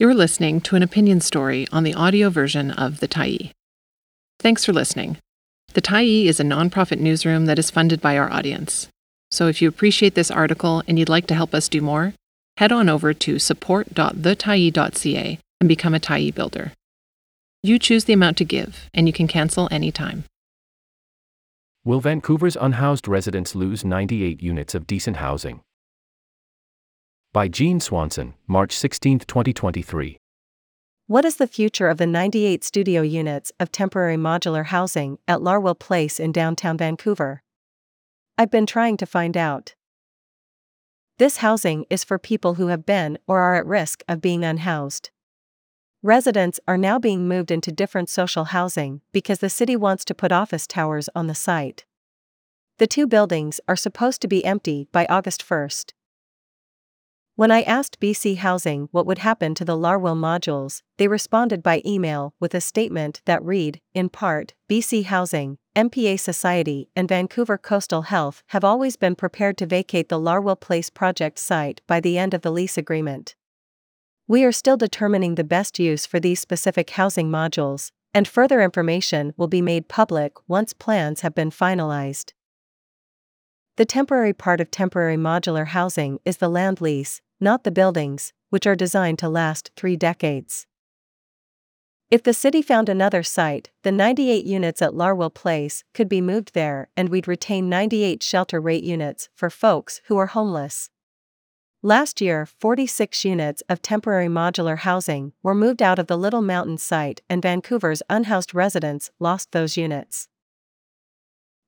You're listening to an opinion story on the audio version of The Tyee. Thanks for listening. The Tyee is a nonprofit newsroom that is funded by our audience. So if you appreciate this article and you'd like to help us do more, head on over to support.thetyee.ca and become a Tyee builder. You choose the amount to give, and you can cancel anytime. Will Vancouver's unhoused residents lose 98 units of decent housing? By Jean Swanson, March 16, 2023. What is the future of the 98 studio units of temporary modular housing at Larwill Place in downtown Vancouver? I've been trying to find out. This housing is for people who have been or are at risk of being unhoused. Residents are now being moved into different social housing because the city wants to put office towers on the site. The two buildings are supposed to be empty by August 1st. When I asked BC Housing what would happen to the Larwill modules, they responded by email with a statement that read, in part, BC Housing, MPA Society, and Vancouver Coastal Health have always been prepared to vacate the Larwill Place project site by the end of the lease agreement. We are still determining the best use for these specific housing modules, and further information will be made public once plans have been finalized. The temporary part of temporary modular housing is the land lease, not the buildings, which are designed to last three decades. If the city found another site, the 98 units at Larwill Place could be moved there and we'd retain 98 shelter rate units for folks who are homeless. Last year, 46 units of temporary modular housing were moved out of the Little Mountain site, and Vancouver's unhoused residents lost those units.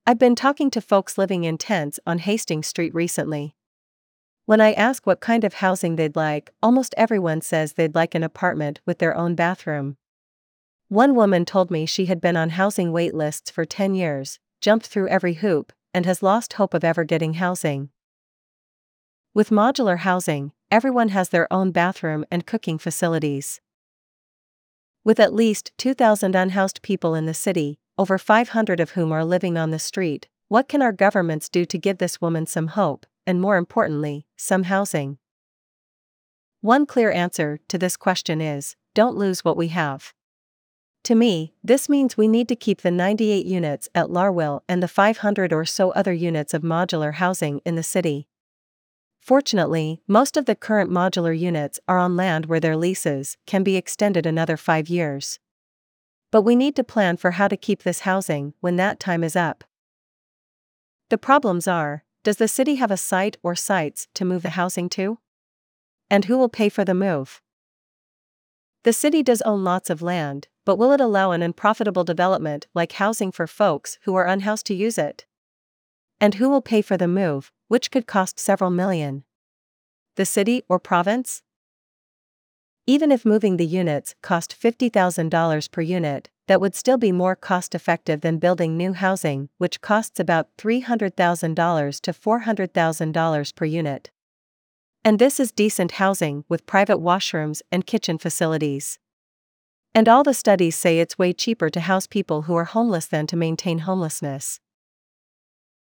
I've been talking to folks living in tents on Hastings Street recently. When I ask what kind of housing they'd like, almost everyone says they'd like an apartment with their own bathroom. One woman told me she had been on housing wait lists for 10 years, jumped through every hoop, and has lost hope of ever getting housing. With modular housing, everyone has their own bathroom and cooking facilities. With at least 2,000 unhoused people in the city, over 500 of whom are living on the street, what can our governments do to give this woman some hope, and more importantly, some housing? One clear answer to this question is don't lose what we have. To me, this means we need to keep the 98 units at Larwill and the 500 or so other units of modular housing in the city. Fortunately, most of the current modular units are on land where their leases can be extended another five years. But we need to plan for how to keep this housing when that time is up. The problems are does the city have a site or sites to move the housing to? And who will pay for the move? The city does own lots of land, but will it allow an unprofitable development like housing for folks who are unhoused to use it? And who will pay for the move, which could cost several million? The city or province? Even if moving the units cost $50,000 per unit, that would still be more cost effective than building new housing, which costs about $300,000 to $400,000 per unit. And this is decent housing with private washrooms and kitchen facilities. And all the studies say it's way cheaper to house people who are homeless than to maintain homelessness.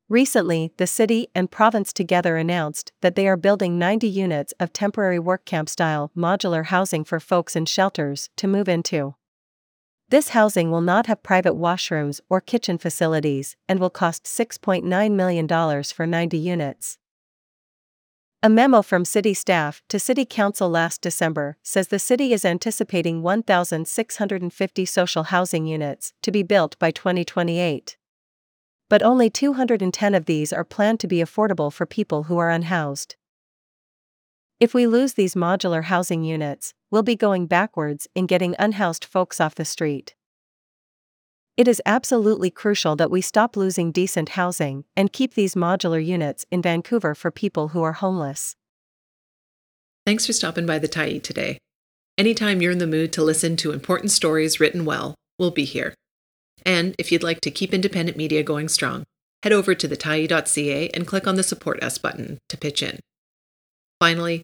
Recently, the city and province together announced that they are building 90 units of temporary work camp style modular housing for folks in shelters to move into. This housing will not have private washrooms or kitchen facilities and will cost $6.9 million for 90 units. A memo from city staff to city council last December says the city is anticipating 1,650 social housing units to be built by 2028 but only 210 of these are planned to be affordable for people who are unhoused. If we lose these modular housing units, we'll be going backwards in getting unhoused folks off the street. It is absolutely crucial that we stop losing decent housing and keep these modular units in Vancouver for people who are homeless. Thanks for stopping by the Tyee today. Anytime you're in the mood to listen to important stories written well, we'll be here. And if you'd like to keep independent media going strong, head over to thetyee.ca and click on the Support Us button to pitch in. Finally,